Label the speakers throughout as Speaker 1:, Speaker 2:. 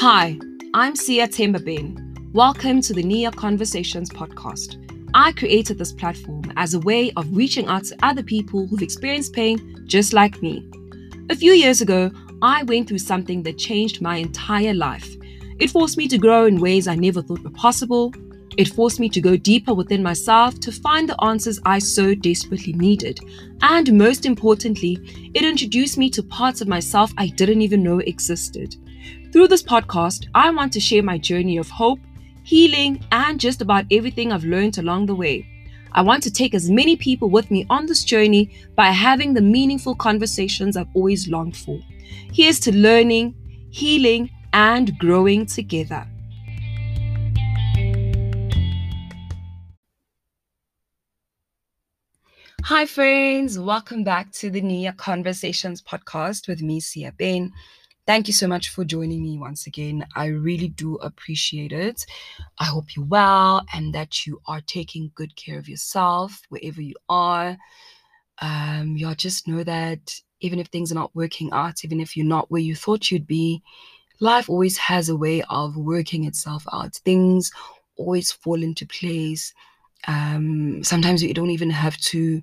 Speaker 1: Hi, I'm Sia Tembabin. Welcome to the Nia Conversations podcast. I created this platform as a way of reaching out to other people who've experienced pain just like me. A few years ago, I went through something that changed my entire life. It forced me to grow in ways I never thought were possible. It forced me to go deeper within myself to find the answers I so desperately needed. And most importantly, it introduced me to parts of myself I didn't even know existed. Through this podcast, I want to share my journey of hope, healing, and just about everything I've learned along the way. I want to take as many people with me on this journey by having the meaningful conversations I've always longed for. Here's to learning, healing, and growing together. Hi, friends. Welcome back to the Nia Conversations podcast with me, Sia Bain. Thank you so much for joining me once again. I really do appreciate it. I hope you're well and that you are taking good care of yourself wherever you are. Um, yeah, just know that even if things are not working out, even if you're not where you thought you'd be, life always has a way of working itself out. Things always fall into place. Um, sometimes you don't even have to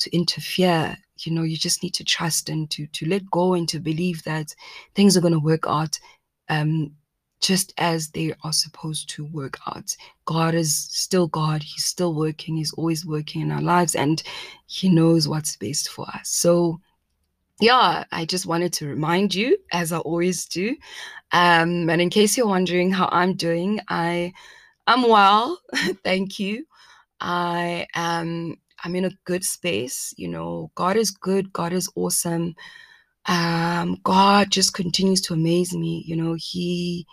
Speaker 1: to interfere you know you just need to trust and to to let go and to believe that things are going to work out um just as they are supposed to work out. God is still God. He's still working. He's always working in our lives and he knows what's best for us. So yeah, I just wanted to remind you, as I always do. Um, and in case you're wondering how I'm doing, I am well, thank you. I am I'm in a good space. You know, God is good. God is awesome. Um, God just continues to amaze me. You know, He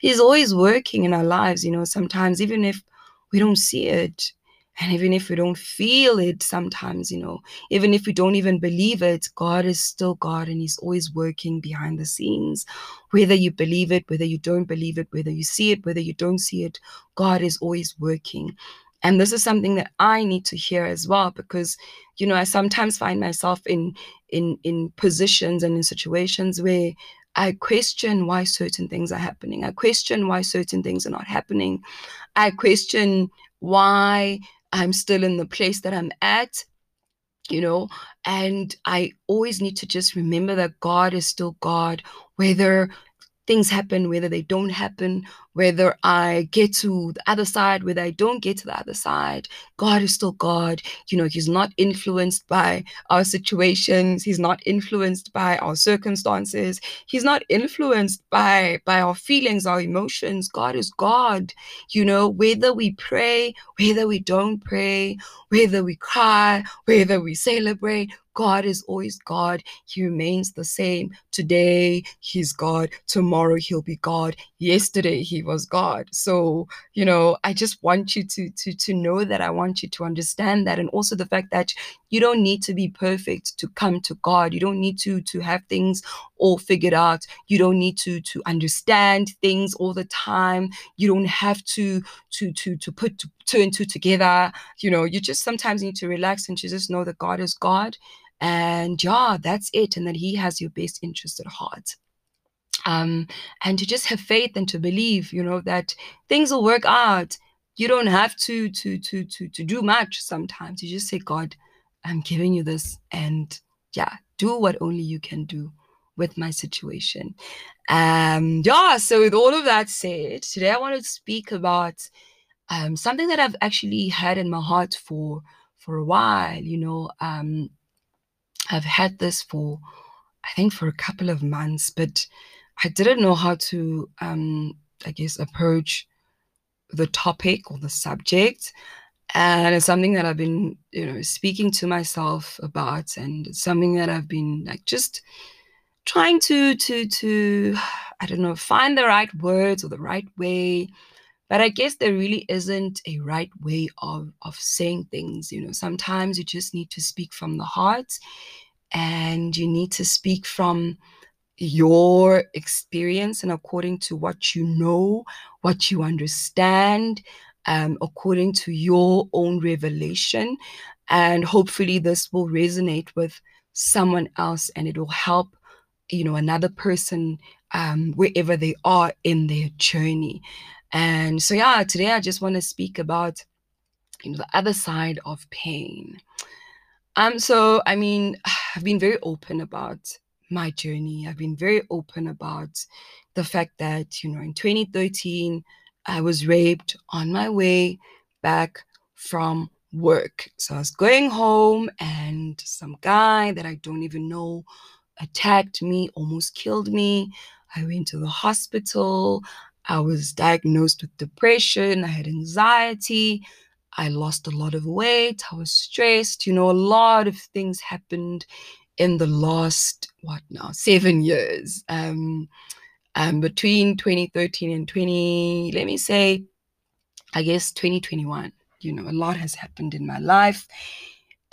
Speaker 1: He's always working in our lives. You know, sometimes even if we don't see it, and even if we don't feel it, sometimes, you know, even if we don't even believe it, God is still God and He's always working behind the scenes. Whether you believe it, whether you don't believe it, whether you see it, whether you don't see it, God is always working. And this is something that I need to hear as well because, you know, I sometimes find myself in in in positions and in situations where I question why certain things are happening. I question why certain things are not happening. I question why I'm still in the place that I'm at you know and i always need to just remember that god is still god whether things happen, whether they don't happen, whether I get to the other side, whether I don't get to the other side. God is still God. You know, He's not influenced by our situations. He's not influenced by our circumstances. He's not influenced by by our feelings, our emotions. God is God. You know, whether we pray, whether we don't pray, whether we cry, whether we celebrate, God is always God. He remains the same. Today, He's God. Tomorrow, He'll be God. Yesterday, He was God. So, you know, I just want you to, to, to know that. I want you to understand that. And also the fact that you don't need to be perfect to come to God. You don't need to, to have things all figured out. You don't need to, to understand things all the time. You don't have to, to, to, to put two and two together. You know, you just sometimes need to relax and to just know that God is God and yeah, that's it. And that He has your best interest at heart. Um, and to just have faith and to believe, you know, that things will work out. You don't have to to to to to do much sometimes. You just say, God, I'm giving you this, and yeah, do what only you can do with my situation. Um, yeah, so with all of that said, today I want to speak about um, something that I've actually had in my heart for for a while. You know, um, I've had this for, I think, for a couple of months, but I didn't know how to, um, I guess, approach the topic or the subject. And it's something that I've been, you know, speaking to myself about, and something that I've been like just trying to, to, to, I don't know, find the right words or the right way. But I guess there really isn't a right way of of saying things. You know, sometimes you just need to speak from the heart and you need to speak from your experience and according to what you know, what you understand, um, according to your own revelation. And hopefully, this will resonate with someone else and it will help you know, another person um, wherever they are in their journey. And so, yeah, today I just want to speak about you know the other side of pain. Um, so I mean, I've been very open about my journey. I've been very open about the fact that, you know, in 2013, I was raped on my way back from work. So I was going home and some guy that I don't even know attacked me, almost killed me. I went to the hospital. I was diagnosed with depression. I had anxiety. I lost a lot of weight. I was stressed. You know, a lot of things happened in the last, what now, seven years. Um, um, between 2013 and 20, let me say, I guess 2021. You know, a lot has happened in my life.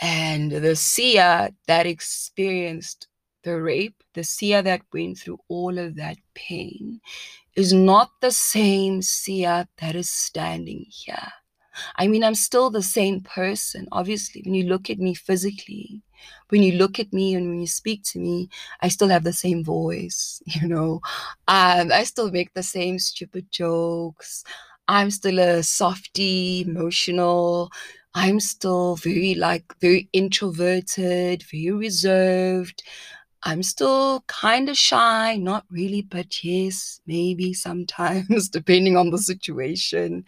Speaker 1: And the Sia that experienced the rape, the Sia that went through all of that pain, is not the same Sia that is standing here. I mean, I'm still the same person. Obviously, when you look at me physically, when you look at me and when you speak to me, I still have the same voice, you know. Um, I still make the same stupid jokes. I'm still a softy, emotional. I'm still very, like, very introverted, very reserved. I'm still kind of shy, not really, but yes, maybe sometimes, depending on the situation.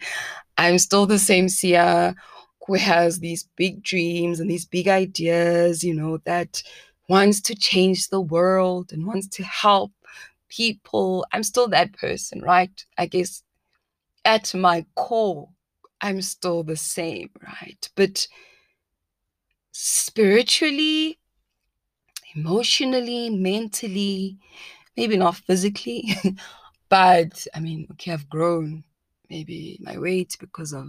Speaker 1: I'm still the same Sia who has these big dreams and these big ideas, you know, that wants to change the world and wants to help people. I'm still that person, right? I guess at my core, I'm still the same, right? But spiritually, emotionally, mentally, maybe not physically, but I mean, okay, I've grown maybe my weight because of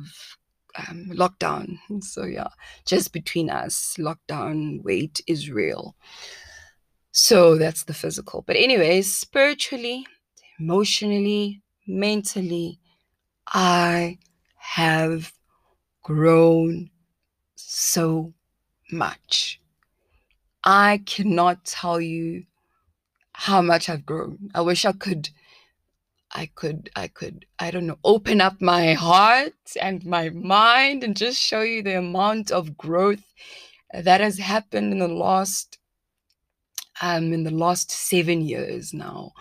Speaker 1: um, lockdown. So, yeah, just between us, lockdown weight is real. So, that's the physical. But, anyways, spiritually, emotionally, mentally, I have grown so much. I cannot tell you how much I've grown. I wish I could I could I could I don't know open up my heart and my mind and just show you the amount of growth that has happened in the last um in the last 7 years now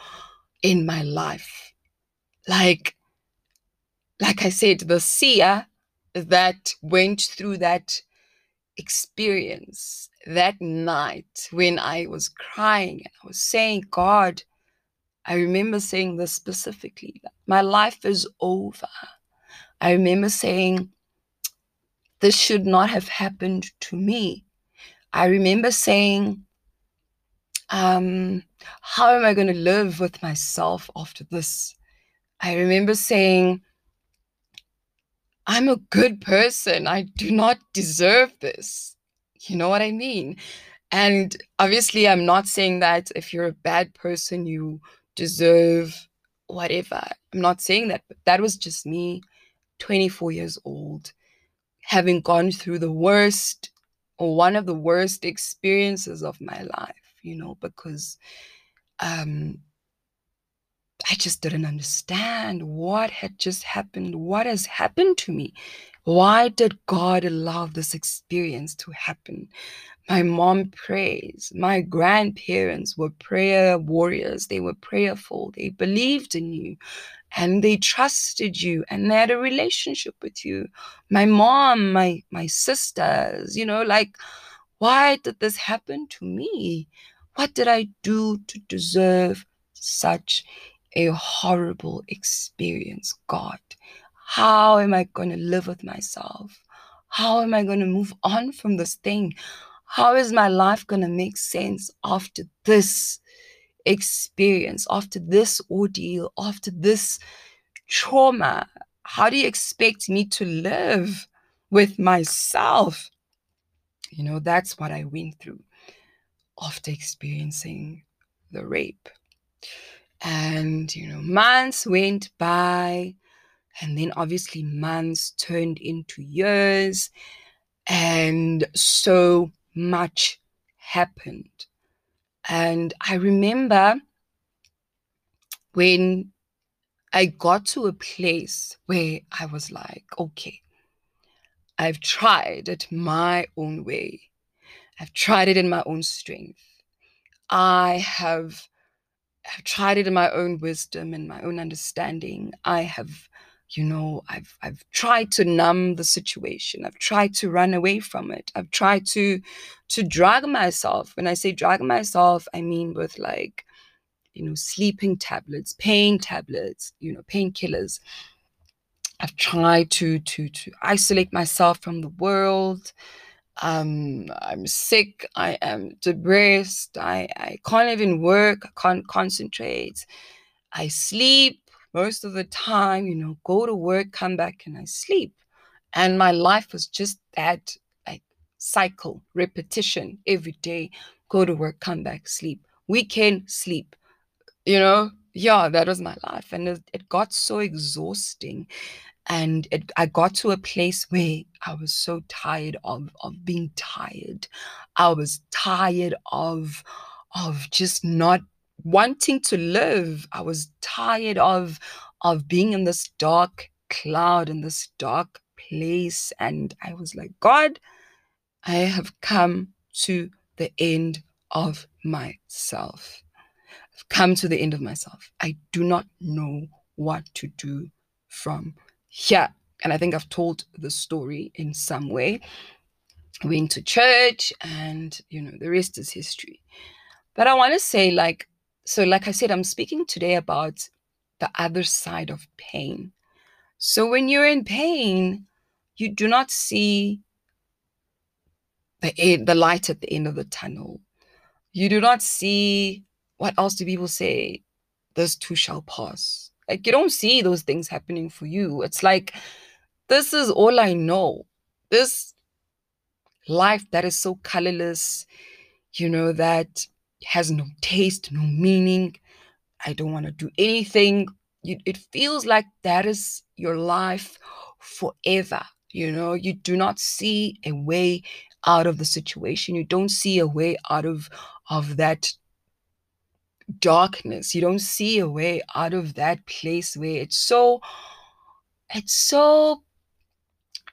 Speaker 1: in my life. Like like I said the Sia that went through that experience that night when I was crying and I was saying God I remember saying this specifically my life is over. I remember saying, This should not have happened to me. I remember saying, um, How am I going to live with myself after this? I remember saying, I'm a good person. I do not deserve this. You know what I mean? And obviously, I'm not saying that if you're a bad person, you deserve whatever. I'm not saying that, but that was just me, 24 years old, having gone through the worst or one of the worst experiences of my life, you know, because um, I just didn't understand what had just happened. What has happened to me? Why did God allow this experience to happen? My mom prays. My grandparents were prayer warriors. They were prayerful. They believed in you and they trusted you and they had a relationship with you. My mom, my my sisters, you know, like why did this happen to me? What did I do to deserve such a horrible experience, God? How am I going to live with myself? How am I going to move on from this thing? How is my life going to make sense after this experience, after this ordeal, after this trauma? How do you expect me to live with myself? You know, that's what I went through after experiencing the rape. And, you know, months went by, and then obviously months turned into years. And so much happened. And I remember when I got to a place where I was like, okay, I've tried it my own way. I've tried it in my own strength. I have I've tried it in my own wisdom and my own understanding. I have, you know, I've I've tried to numb the situation. I've tried to run away from it. I've tried to to drag myself. When I say drag myself, I mean with like, you know, sleeping tablets, pain tablets, you know, painkillers. I've tried to to to isolate myself from the world um, I'm sick, I am depressed, I, I can't even work, I can't concentrate, I sleep most of the time, you know, go to work, come back, and I sleep. And my life was just that like cycle, repetition every day go to work, come back, sleep, weekend, sleep, you know. Yeah, that was my life. And it, it got so exhausting and it, I got to a place where I was so tired of of being tired. I was tired of of just not wanting to live. I was tired of of being in this dark cloud in this dark place and I was like, God, I have come to the end of myself. I've come to the end of myself. I do not know what to do from yeah, and I think I've told the story in some way. Went to church, and you know, the rest is history. But I want to say, like, so, like I said, I'm speaking today about the other side of pain. So, when you're in pain, you do not see the, the light at the end of the tunnel. You do not see what else do people say? This too shall pass like you don't see those things happening for you. It's like this is all I know. This life that is so colorless, you know, that has no taste, no meaning. I don't want to do anything. It feels like that is your life forever. You know, you do not see a way out of the situation. You don't see a way out of of that darkness. You don't see a way out of that place where it's so, it's so,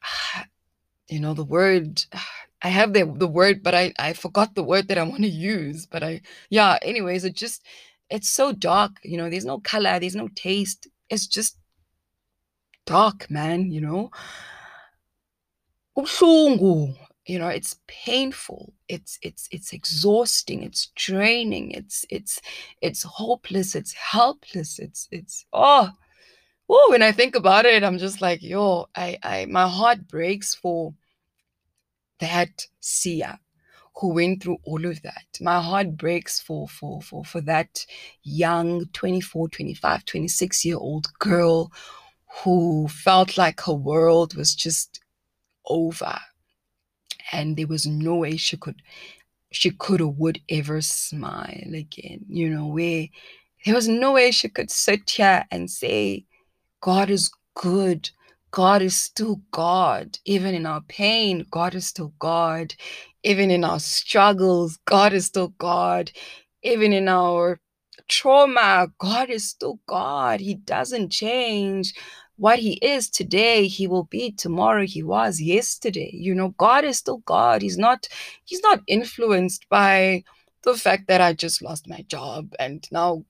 Speaker 1: you know, the word. I have the the word, but I I forgot the word that I want to use. But I yeah. Anyways, it just it's so dark. You know, there's no color, there's no taste. It's just dark, man. You know you know it's painful it's it's it's exhausting it's draining it's it's it's hopeless it's helpless it's it's oh oh when i think about it i'm just like yo i i my heart breaks for that Sia who went through all of that. My heart breaks for for for for that young 24 25 26 year old girl who felt like her world was just over and there was no way she could she could or would ever smile again you know where there was no way she could sit here and say god is good. God is still god even in our pain. God is still god even in our struggles. God is still god even in our trauma. God is still god. He doesn't change what he is today he will be tomorrow. He was yesterday. You know god is still god. He's not he's not influenced by the fact that i just lost my job and now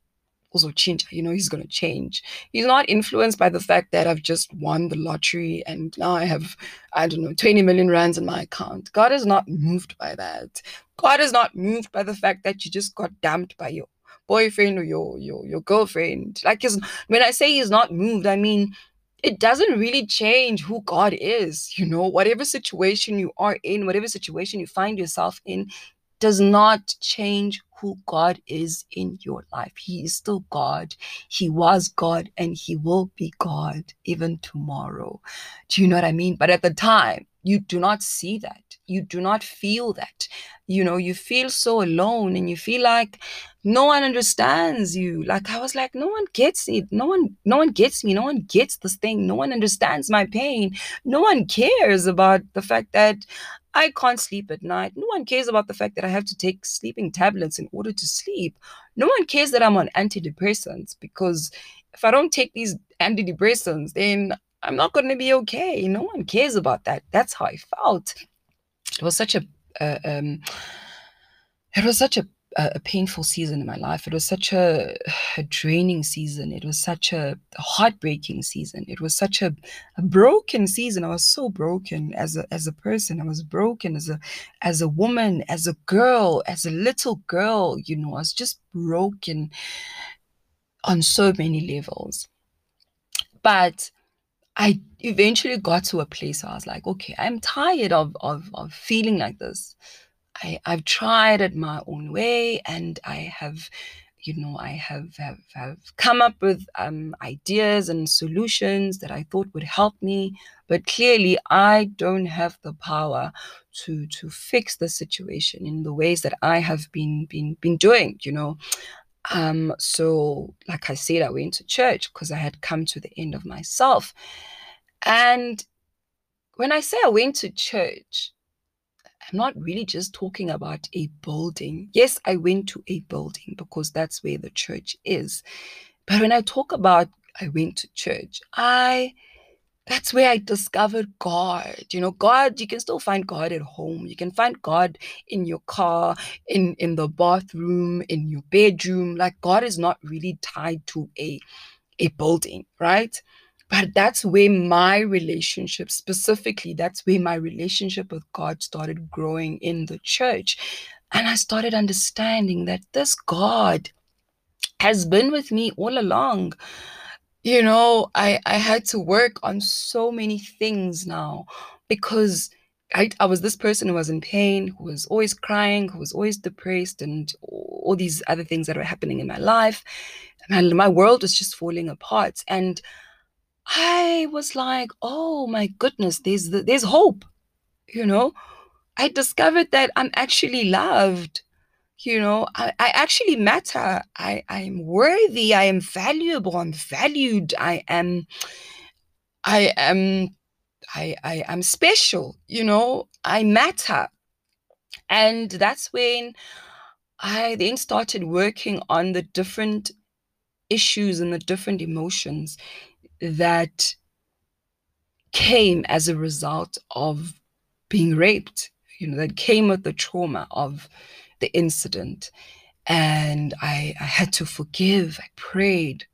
Speaker 1: also change you know he's going to change. He's not influenced by the fact that i've just won the lottery and now i have i don't know 20 million rands in my account. God is not moved by that. God is not moved by the fact that you just got dumped by your boyfriend or your your your girlfriend. Like when i say he's not moved i mean it doesn't really change who God is. You know, whatever situation you are in, whatever situation you find yourself in, does not change who God is in your life. He is still God. He was God and He will be God even tomorrow. Do you know what I mean? But at the time, you do not see that you do not feel that you know you feel so alone and you feel like no one understands you like i was like no one gets it no one no one gets me no one gets this thing no one understands my pain no one cares about the fact that I can't sleep at night. No one cares about the fact that I have to take sleeping tablets in order to sleep. No one cares that I'm on antidepressants because if I don't take these antidepressants, then I'm not going to be okay. No one cares about that. That's how I felt. It was such a, uh, um, it was such a a, painful season in my life. It was such a, a draining season. It was such a, heartbreaking season. It was such a, a broken season. I was so broken as a as a person. I was broken as a as a woman, as a girl, as a little girl. You know, I was just broken on so many levels. But I eventually got to a place where I was like, okay, I'm tired of of, of feeling like this. I, I've tried it my own way and I have you know i have have, have come up with um, ideas and solutions that i thought would help me but clearly i don't have the power to to fix the situation in the ways that i have been been been doing you know um so like i said i went to church because i had come to the end of myself and when i say i went to church I'm not really just talking about a building. Yes, I went to a building because that's where the church is. But when I talk about I went to church, I that's where I discovered God. You know, God, you can still find God at home. You can find God in your car, in in the bathroom, in your bedroom. Like God is not really tied to a a building, right? But that's where my relationship, specifically, that's where my relationship with God started growing in the church. And I started understanding that this God has been with me all along. You know, I, I had to work on so many things now because I, I was this person who was in pain, who was always crying, who was always depressed, and all these other things that were happening in my life. And my world was just falling apart. And I was like, oh my goodness, there's the, there's hope. You know, I discovered that I'm actually loved. You know, I, I actually matter. I, I'm worthy. I am valuable. I'm valued. I am, I am, I, I am special. You know, I matter. And that's when I then started working on the different issues and the different emotions that came as a result of being raped, you know, that came with the trauma of the incident. And I, I had to forgive. I prayed.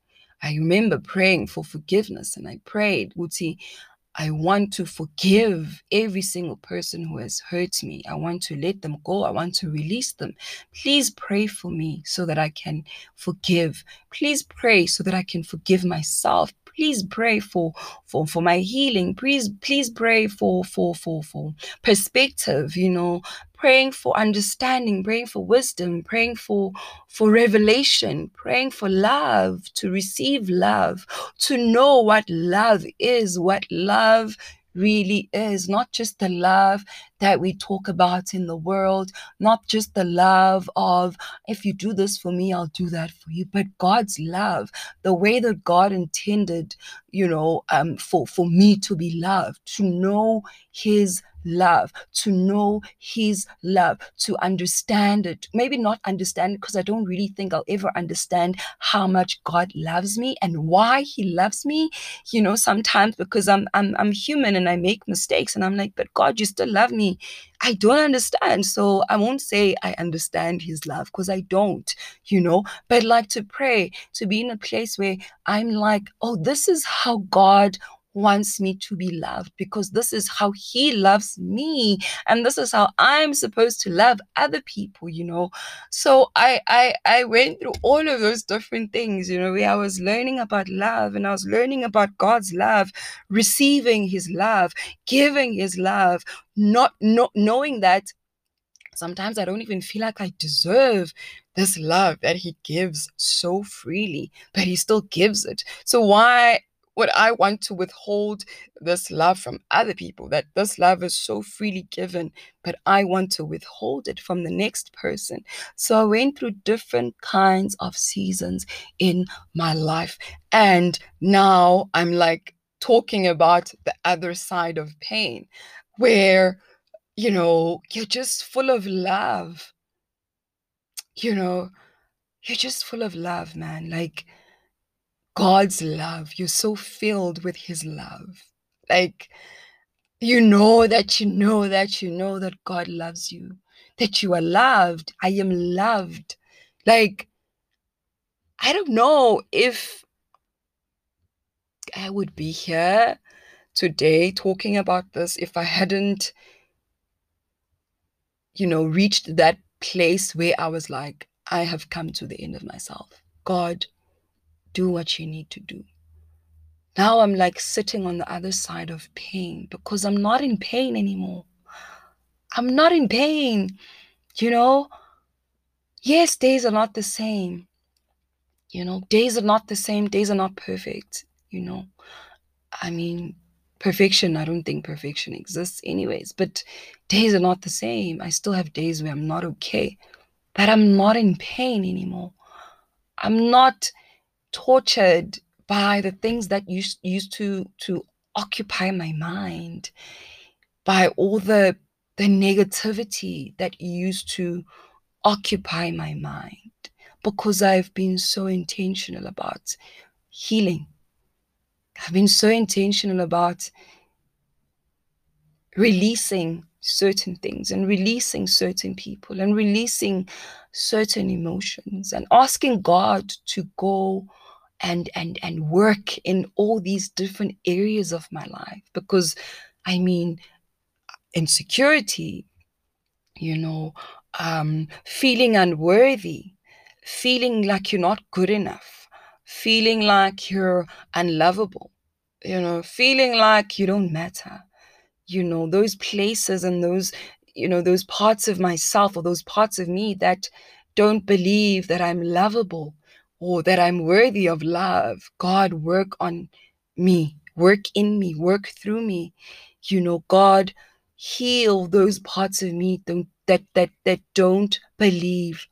Speaker 1: I remember praying for forgiveness and I prayed, Uti, I want to forgive every single person who has hurt me. I want to let them go. I want to release them. Please pray for me so that I can forgive. Please pray so that I can forgive myself please pray for for for my healing please please pray for for for for perspective you know praying for understanding praying for wisdom praying for for revelation praying for love to receive love to know what love is what love really is. Not just the love that we talk about in the world, not just the love of, if you do this for me, I'll do that for you, but God's love, the way that God intended, you know, um, for, for me to be loved, to know His love, to know His love, to understand it. Maybe not understand because I don't really think I'll ever understand how much God loves me and why He loves me. You know, sometimes because I'm I'm I'm human and I make mistakes, and I'm like, but God, you still love me. I don't understand. So I won't say I understand his love because I don't, you know, but like to pray, to be in a place where I'm like, oh, this is how God wants me to be loved because this is how he loves me and this is how i'm supposed to love other people you know? So i i i went through all of those different things you know where i was learning about love and i was learning about god's love receiving his love giving his love not not knowing that sometimes i don't even feel like i deserve this love that he gives so freely but he still gives it. So why would I want to withhold this love from other people? That this love is so freely given, but I want to withhold it from the next person. So I went through different kinds of seasons in my life. And now I'm like talking about the other side of pain, where, you know, you're just full of love. You know, you're just full of love, man. Like, God's love. You're so filled with His love. Like, you know that you know that you know that God loves you, that you are loved. I am loved. Like, I don't know if I would be here today talking about this if I hadn't, you know, reached that place where I was like, I have come to the end of myself. God, do what you need to do. Now I'm like sitting on the other side of pain because I'm not in pain anymore. I'm not in pain. You know, yes, days are not the same. You know, days are not the same. Days are not perfect. You know, I mean, perfection, I don't think perfection exists, anyways, but days are not the same. I still have days where I'm not okay, but I'm not in pain anymore. I'm not tortured by the things that used used to to occupy my mind by all the the negativity that used to occupy my mind because I've been so intentional about healing. I've been so intentional about releasing certain things and releasing certain people and releasing certain emotions and asking God to go and and and work in all these different areas of my life because i mean insecurity you know um feeling unworthy feeling like you're not good enough feeling like you're unlovable you know feeling like you don't matter you know those places and those you know those parts of myself or those parts of me that don't believe that i'm lovable or that I'm worthy of love. God, work on me, work in me, work through me. You know, God, heal those parts of me that that that don't believe.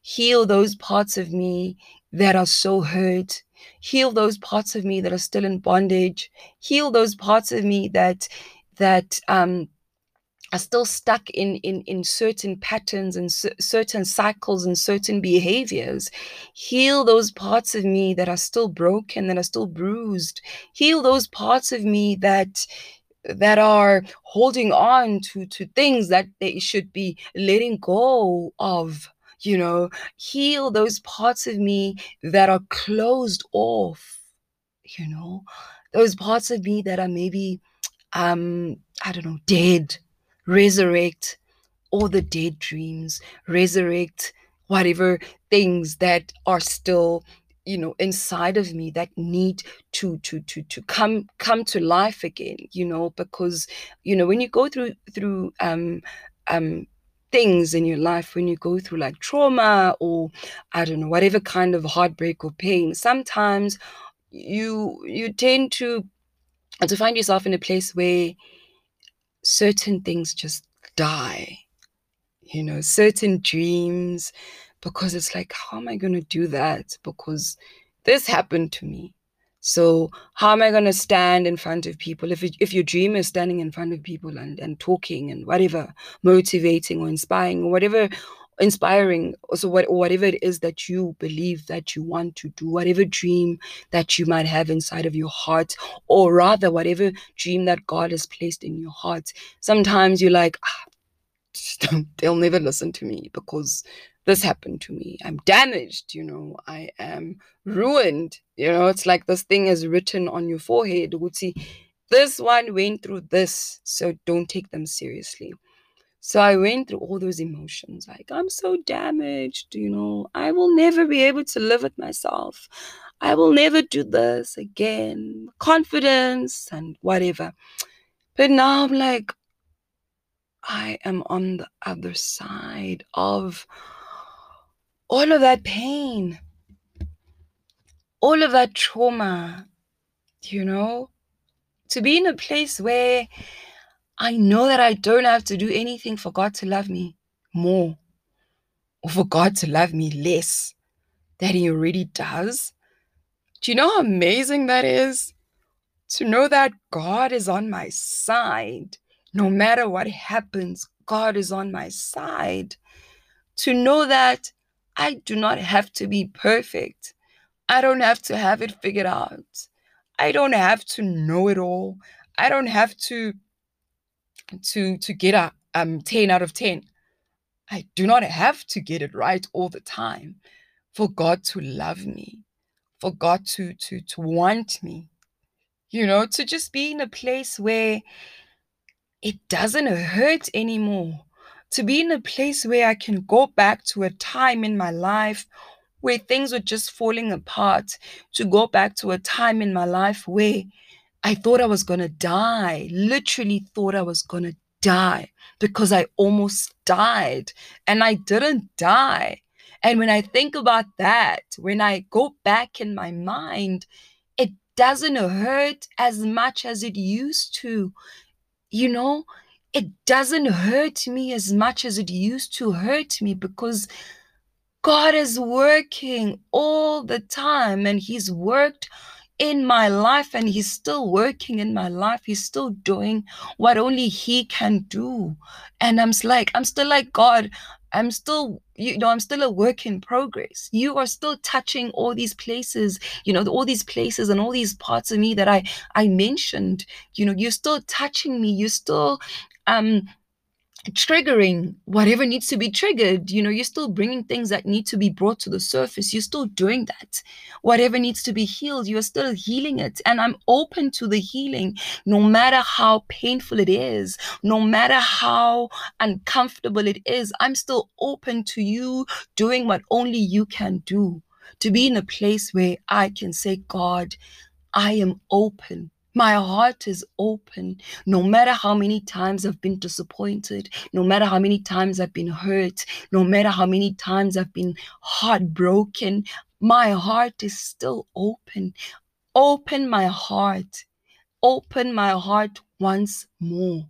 Speaker 1: Heal those parts of me that are so hurt. Heal those parts of me that are still in bondage. Heal those parts of me that that um are still stuck in in in certain patterns and c- certain cycles and certain behaviors heal those parts of me that are still broken that are still bruised. Heal those parts of me that that are holding on to to things that they should be letting go of you know? Heal those parts of me that are closed off you know? Those parts of me that are maybe um i don't know dead resurrect all the dead dreams, resurrect whatever things that are still you know inside of me that need to to to to come come to life again you know because you know when you go through through um um things in your life when you go through like trauma or i don't know whatever kind of heartbreak or pain sometimes you you tend to to find yourself in a place where certain things just die, you know, certain dreams, because it's like, how am I going to do that? Because this happened to me. So how am I going to stand in front of people? If, it, if your dream is standing in front of people and, and talking and whatever, motivating or inspiring or whatever, inspiring. So what whatever it is that you believe that you want to do whatever dream that you might have inside of your heart or rather whatever dream that god has placed in your heart sometimes you're like ah, they'll never listen to me because this happened to me. I'm damaged you know. I am ruined. You know it's like this thing is written on your forehead would see this one went through this so don't take them seriously so I went through all those emotions like, I'm so damaged, you know, I will never be able to live with myself. I will never do this again. Confidence and whatever. But now I'm like, I am on the other side of all of that pain, all of that trauma, you know, to be in a place where I know that I don't have to do anything for God to love me more or for God to love me less than He already does. Do you know how amazing that is? To know that God is on my side. No matter what happens, God is on my side. To know that I do not have to be perfect. I don't have to have it figured out. I don't have to know it all. I don't have to to to get a um 10 out of 10. I do not have to get it right all the time for God to love me, for God to to to want me. You know, to just be in a place where it doesn't hurt anymore. To be in a place where I can go back to a time in my life where things were just falling apart, to go back to a time in my life where I thought I was going to die, literally thought I was going to die because I almost died and I didn't die. And when I think about that, when I go back in my mind, it doesn't hurt as much as it used to. You know, it doesn't hurt me as much as it used to hurt me because God is working all the time and He's worked in my life and he's still working in my life. He's still doing what only he can do. And i'm like i'm still like god. I'm still you know i'm still a work in progress. You are still touching all these places you know all these places and all these parts of me that i i mentioned. You know you're still touching me. You're still um triggering whatever needs to be triggered. You know, you're still bringing things that need to be brought to the surface. You're still doing that. Whatever needs to be healed, you're still healing it. And I'm open to the healing, no matter how painful it is, no matter how uncomfortable it is. I'm still open to you doing what only you can do. To be in a place where I can say, God, I am open my heart is open. No matter how many times I've been disappointed, no matter how many times I've been hurt, no matter how many times I've been heartbroken, my heart is still open. Open my heart. Open my heart once more.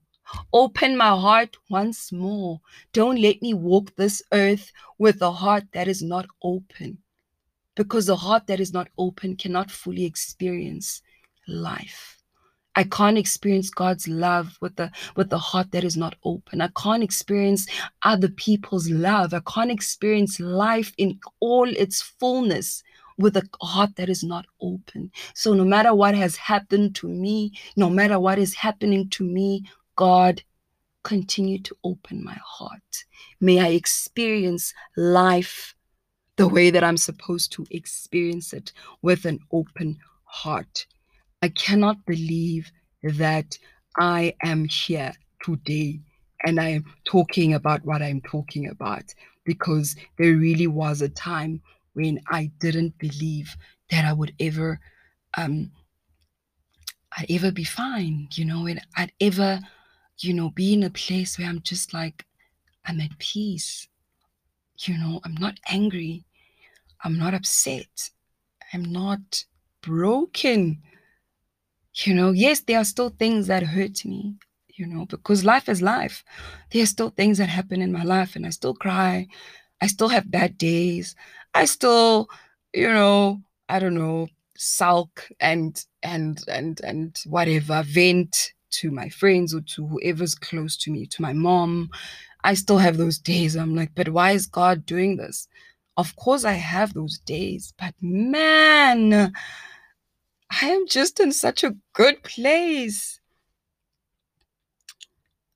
Speaker 1: Open my heart once more. Don't let me walk this earth with a heart that is not open. Because a heart that is not open cannot fully experience life. I can't experience God's love with the with the heart that is not open. I can't experience other people's love. I can't experience life in all its fullness with a heart that is not open. So no matter what has happened to me, no matter what is happening to me, God continue to open my heart. May I experience life the way that I'm supposed to experience it with an open heart. I cannot believe that I am here today and I am talking about what I'm talking about because there really was a time when I didn't believe that I would ever um I'd ever be fine, you know, and I'd ever, you know, be in a place where I'm just like, I'm at peace. You know, I'm not angry. I'm not upset. I'm not broken you know yes there are still things that hurt me you know because life is life. There are still things that happen in my life and i still cry. I still have bad days. I still you know i don't know sulk and and and and whatever vent to my friends or to whoever's close to me to my mom. I still have those days. I'm like but why is god doing this? Of course i have those days but man I am just in such a good place.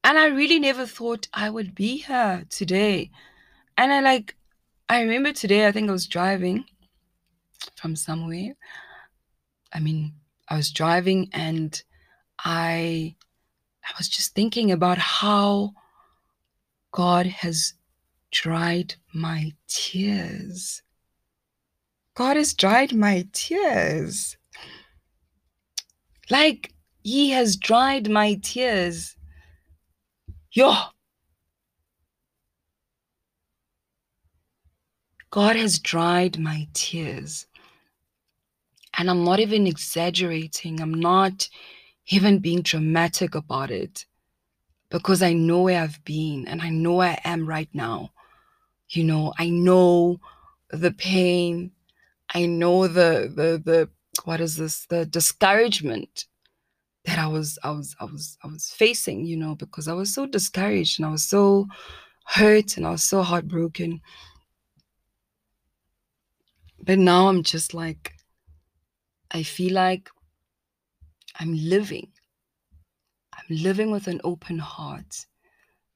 Speaker 1: And I really never thought I would be here today. And I like, I remember today, I think I was driving from somewhere. I mean, I was driving and I I was just thinking about how God has dried my tears. God has dried my tears. Like he has dried my tears. Yo. God has dried my tears. And I'm not even exaggerating. I'm not even being dramatic about it because I know where I've been and I know where I am right now. You know, I know the pain. I know the the the what is this? The discouragement that I was I was I was I was facing, you know, because I was so discouraged and I was so hurt and I was so heartbroken. But now I'm just like I feel like I'm living. I'm living with an open heart,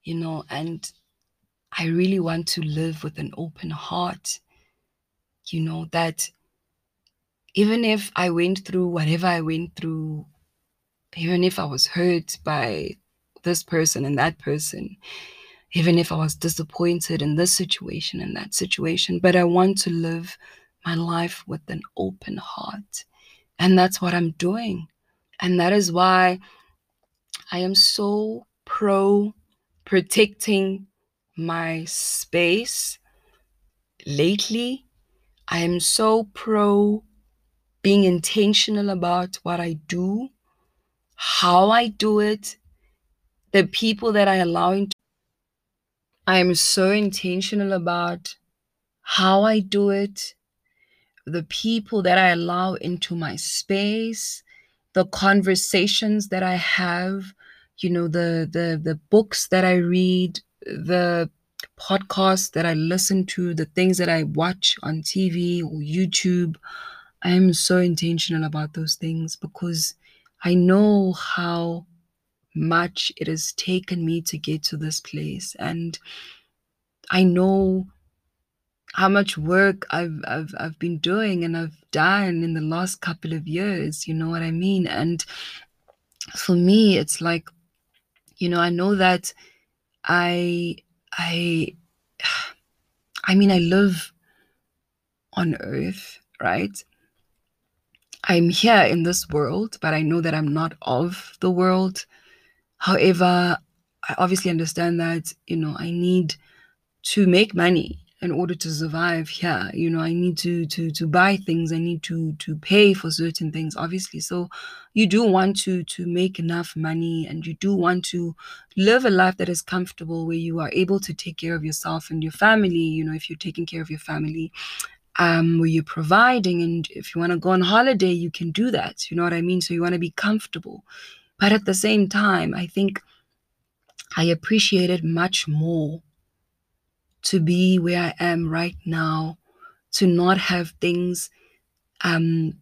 Speaker 1: you know, and I really want to live with an open heart, you know, that even if I went through whatever I went through, even if I was hurt by this person and that person, even if I was disappointed in this situation and that situation, but I want to live my life with an open heart. And that's what I'm doing. And that is why I am so pro protecting my space lately. I am so pro being intentional about what I do, how I do it, the people that I allow into. I am so intentional about how I do it, the people that I allow into my space, the conversations that I have, you know, the the the books that I read, the podcasts that I listen to, the things that I watch on TV or YouTube. I am so intentional about those things because I know how much it has taken me to get to this place. And I know how much work I've, I've I've been doing and I've done in the last couple of years, you know what I mean? And for me, it's like, you know, I know that I I I mean I live on earth, right? I'm here in this world, but I know that I'm not of the world. However, I obviously understand that, you know, I need to make money in order to survive here. You know, I need to to to buy things, I need to to pay for certain things, obviously. So you do want to to make enough money and you do want to live a life that is comfortable where you are able to take care of yourself and your family, you know, if you're taking care of your family um, where you're providing. And if you want to go on holiday, you can do that. You know what I mean? So you want to be comfortable. But at the same time, I think I appreciate it much more to be where I am right now, to not have things um,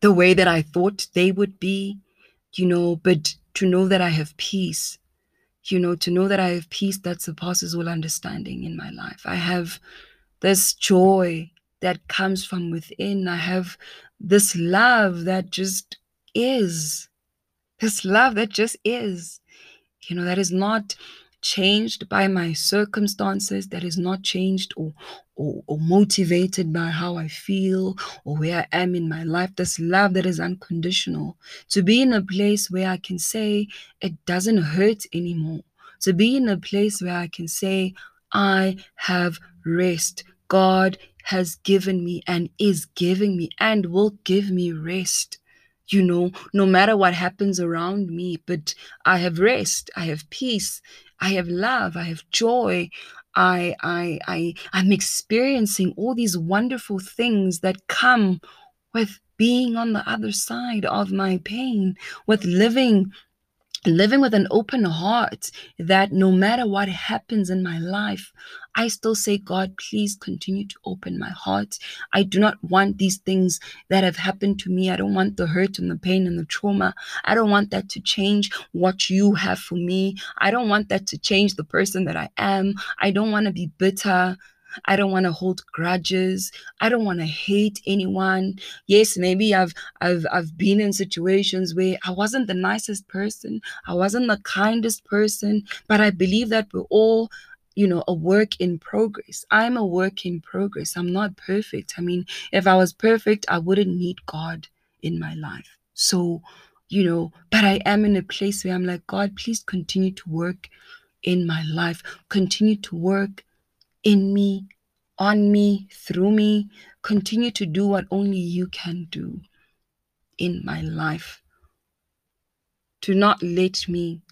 Speaker 1: the way that I thought they would be, you know, but to know that I have peace, you know, to know that I have peace that surpasses all understanding in my life. I have this joy that comes from within. I have this love that just is. This love that just is. You know, that is not changed by my circumstances, that is not changed or, or, or, motivated by how I feel or where I am in my life. This love that is unconditional. To be in a place where I can say it doesn't hurt anymore. To be in a place where I can say, I have rest. God has given me and is giving me and will give me rest. You know, no matter what happens around me, but I have rest, I have peace, I have love, I have joy. I I I I'm experiencing all these wonderful things that come with being on the other side of my pain, with living living with an open heart that no matter what happens in my life, I still say, God, please continue to open my heart. I do not want these things that have happened to me. I don't want the hurt and the pain and the trauma. I don't want that to change what you have for me. I don't want that to change the person that I am. I don't want to be bitter. I don't want to hold grudges. I don't want to hate anyone. Yes, maybe I've I've I've been in situations where I wasn't the nicest person. I wasn't the kindest person, but I believe that we're all you know a work in progress i'm a work in progress i'm not perfect i mean if i was perfect i wouldn't need god in my life so you know but i am in a place where i'm like god please continue to work in my life continue to work in me on me, through me. Continue to do what only you can do in my life. Do not let me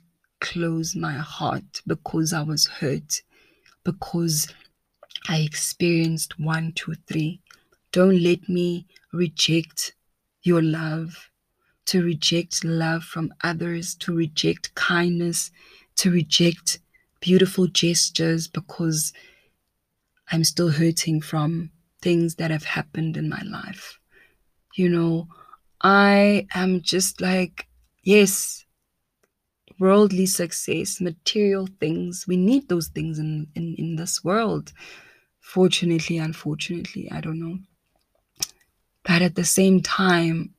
Speaker 1: close my heart because I was hurt, because I experienced one, two, three. Don't let me reject your love, to reject love from others, to reject kindness, to reject beautiful gestures because I'm still hurting from things that have happened in my life. You know, I am just like, yes, worldly success, material things. We need those things in, in, in this world. Fortunately, unfortunately, I don't know. But at the same time,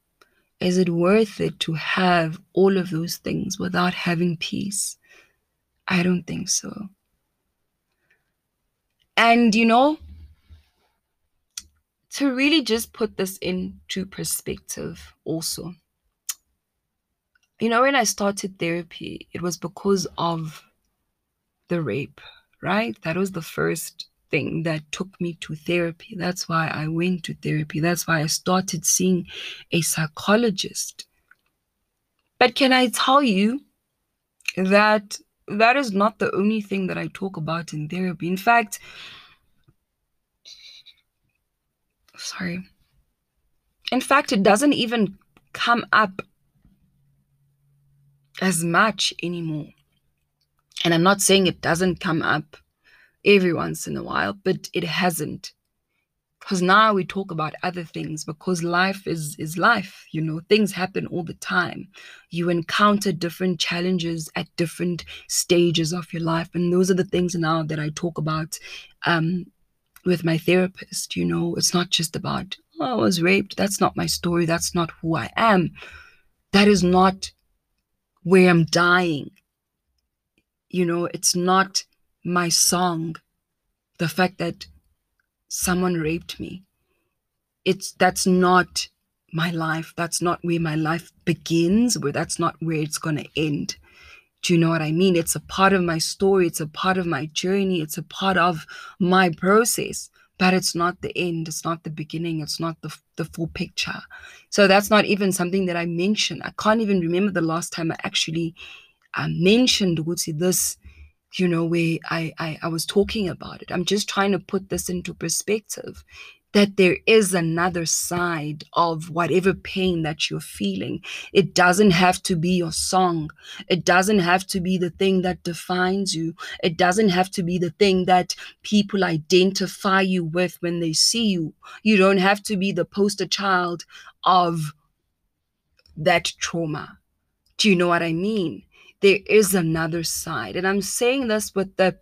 Speaker 1: is it worth it to have all of those things without having peace? I don't think so. And you know, to really just put this into perspective, also, you know, when I started therapy, it was because of the rape, right? That was the first thing that took me to therapy. That's why I went to therapy. That's why I started seeing a psychologist. But can I tell you that that is not the only thing that I talk about in therapy. In fact, sorry. In fact, it doesn't even come up as much anymore. And I'm not saying it doesn't come up every once in a while, but it hasn't because now we talk about other things because life is is life you know things happen all the time. You encounter different challenges at different stages of your life and those are the things now that i talk about um, with my therapist you know. It's not just about oh, i was raped. That's not my story. That's not who i am. That is not where i'm dying. You know it's not my song. The fact that someone raped me. It's that's not my life. That's not where my life begins, where that's not where it's to end. Do you know what I mean? It's a part of my story, it's a part of my journey, it's a part of my process, but it's not the end, it's not the beginning, it's not the, the full picture. So that's not even something that I mentioned. I can't even remember the last time I actually uh, mentioned Gucci this you know, where I, I, I was talking about it. I'm just trying to put this into perspective that there is another side of whatever pain that you're feeling. It doesn't have to be your song. It doesn't have to be the thing that defines you. It doesn't have to be the thing that people identify you with when they see you. You don't have to be the poster child of that trauma. Do you know what I mean? There is another side. And I'm saying this with the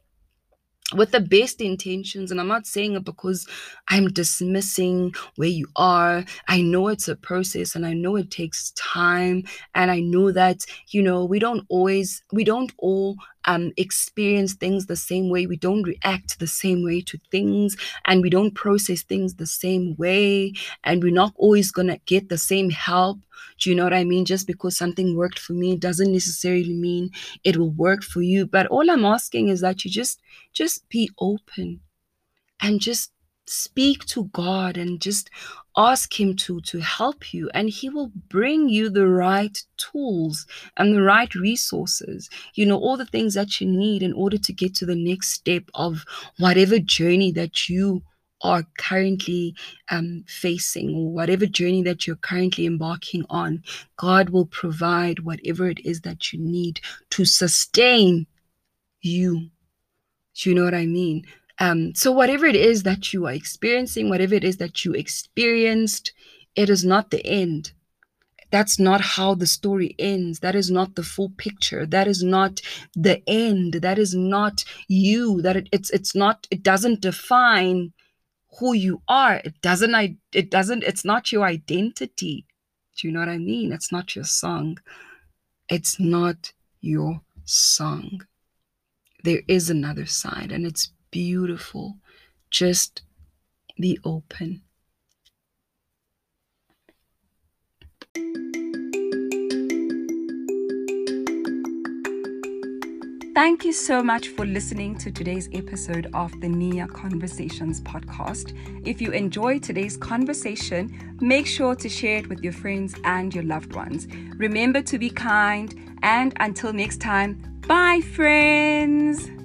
Speaker 1: with the best intentions and i'm not saying it because i'm dismissing where you are i know it's a process and i know it takes time and i know that you know we don't always we don't all um, experience things the same way we don't react the same way to things and we don't process things the same way and we're not always gonna get the same help do you know what I mean? Just because something worked for me doesn't necessarily mean it will work for you. But all I'm asking is that you just just be open and just speak to God and just ask him to to help you and he will bring you the right tools and the right resources you know all the things that you need in order to get to the next step of whatever journey that you are currently um, facing or whatever journey that you're currently embarking on, God will provide whatever it is that you need to sustain you. Do you know what I mean? Um, so, whatever it is that you are experiencing, whatever it is that you experienced, it is not the end. That's not how the story ends. That is not the full picture. That is not the end. That is not you. That it, it's it's not. It doesn't define who you are it doesn't i it doesn't it's not your identity do you know what i mean it's not your song it's not your song there is another side and it's beautiful just be open Thank you so much for listening to today's episode of the Nia Conversations podcast. If you enjoyed today's conversation, make sure to share it with your friends and your loved ones. Remember to be kind, and until next time, bye, friends.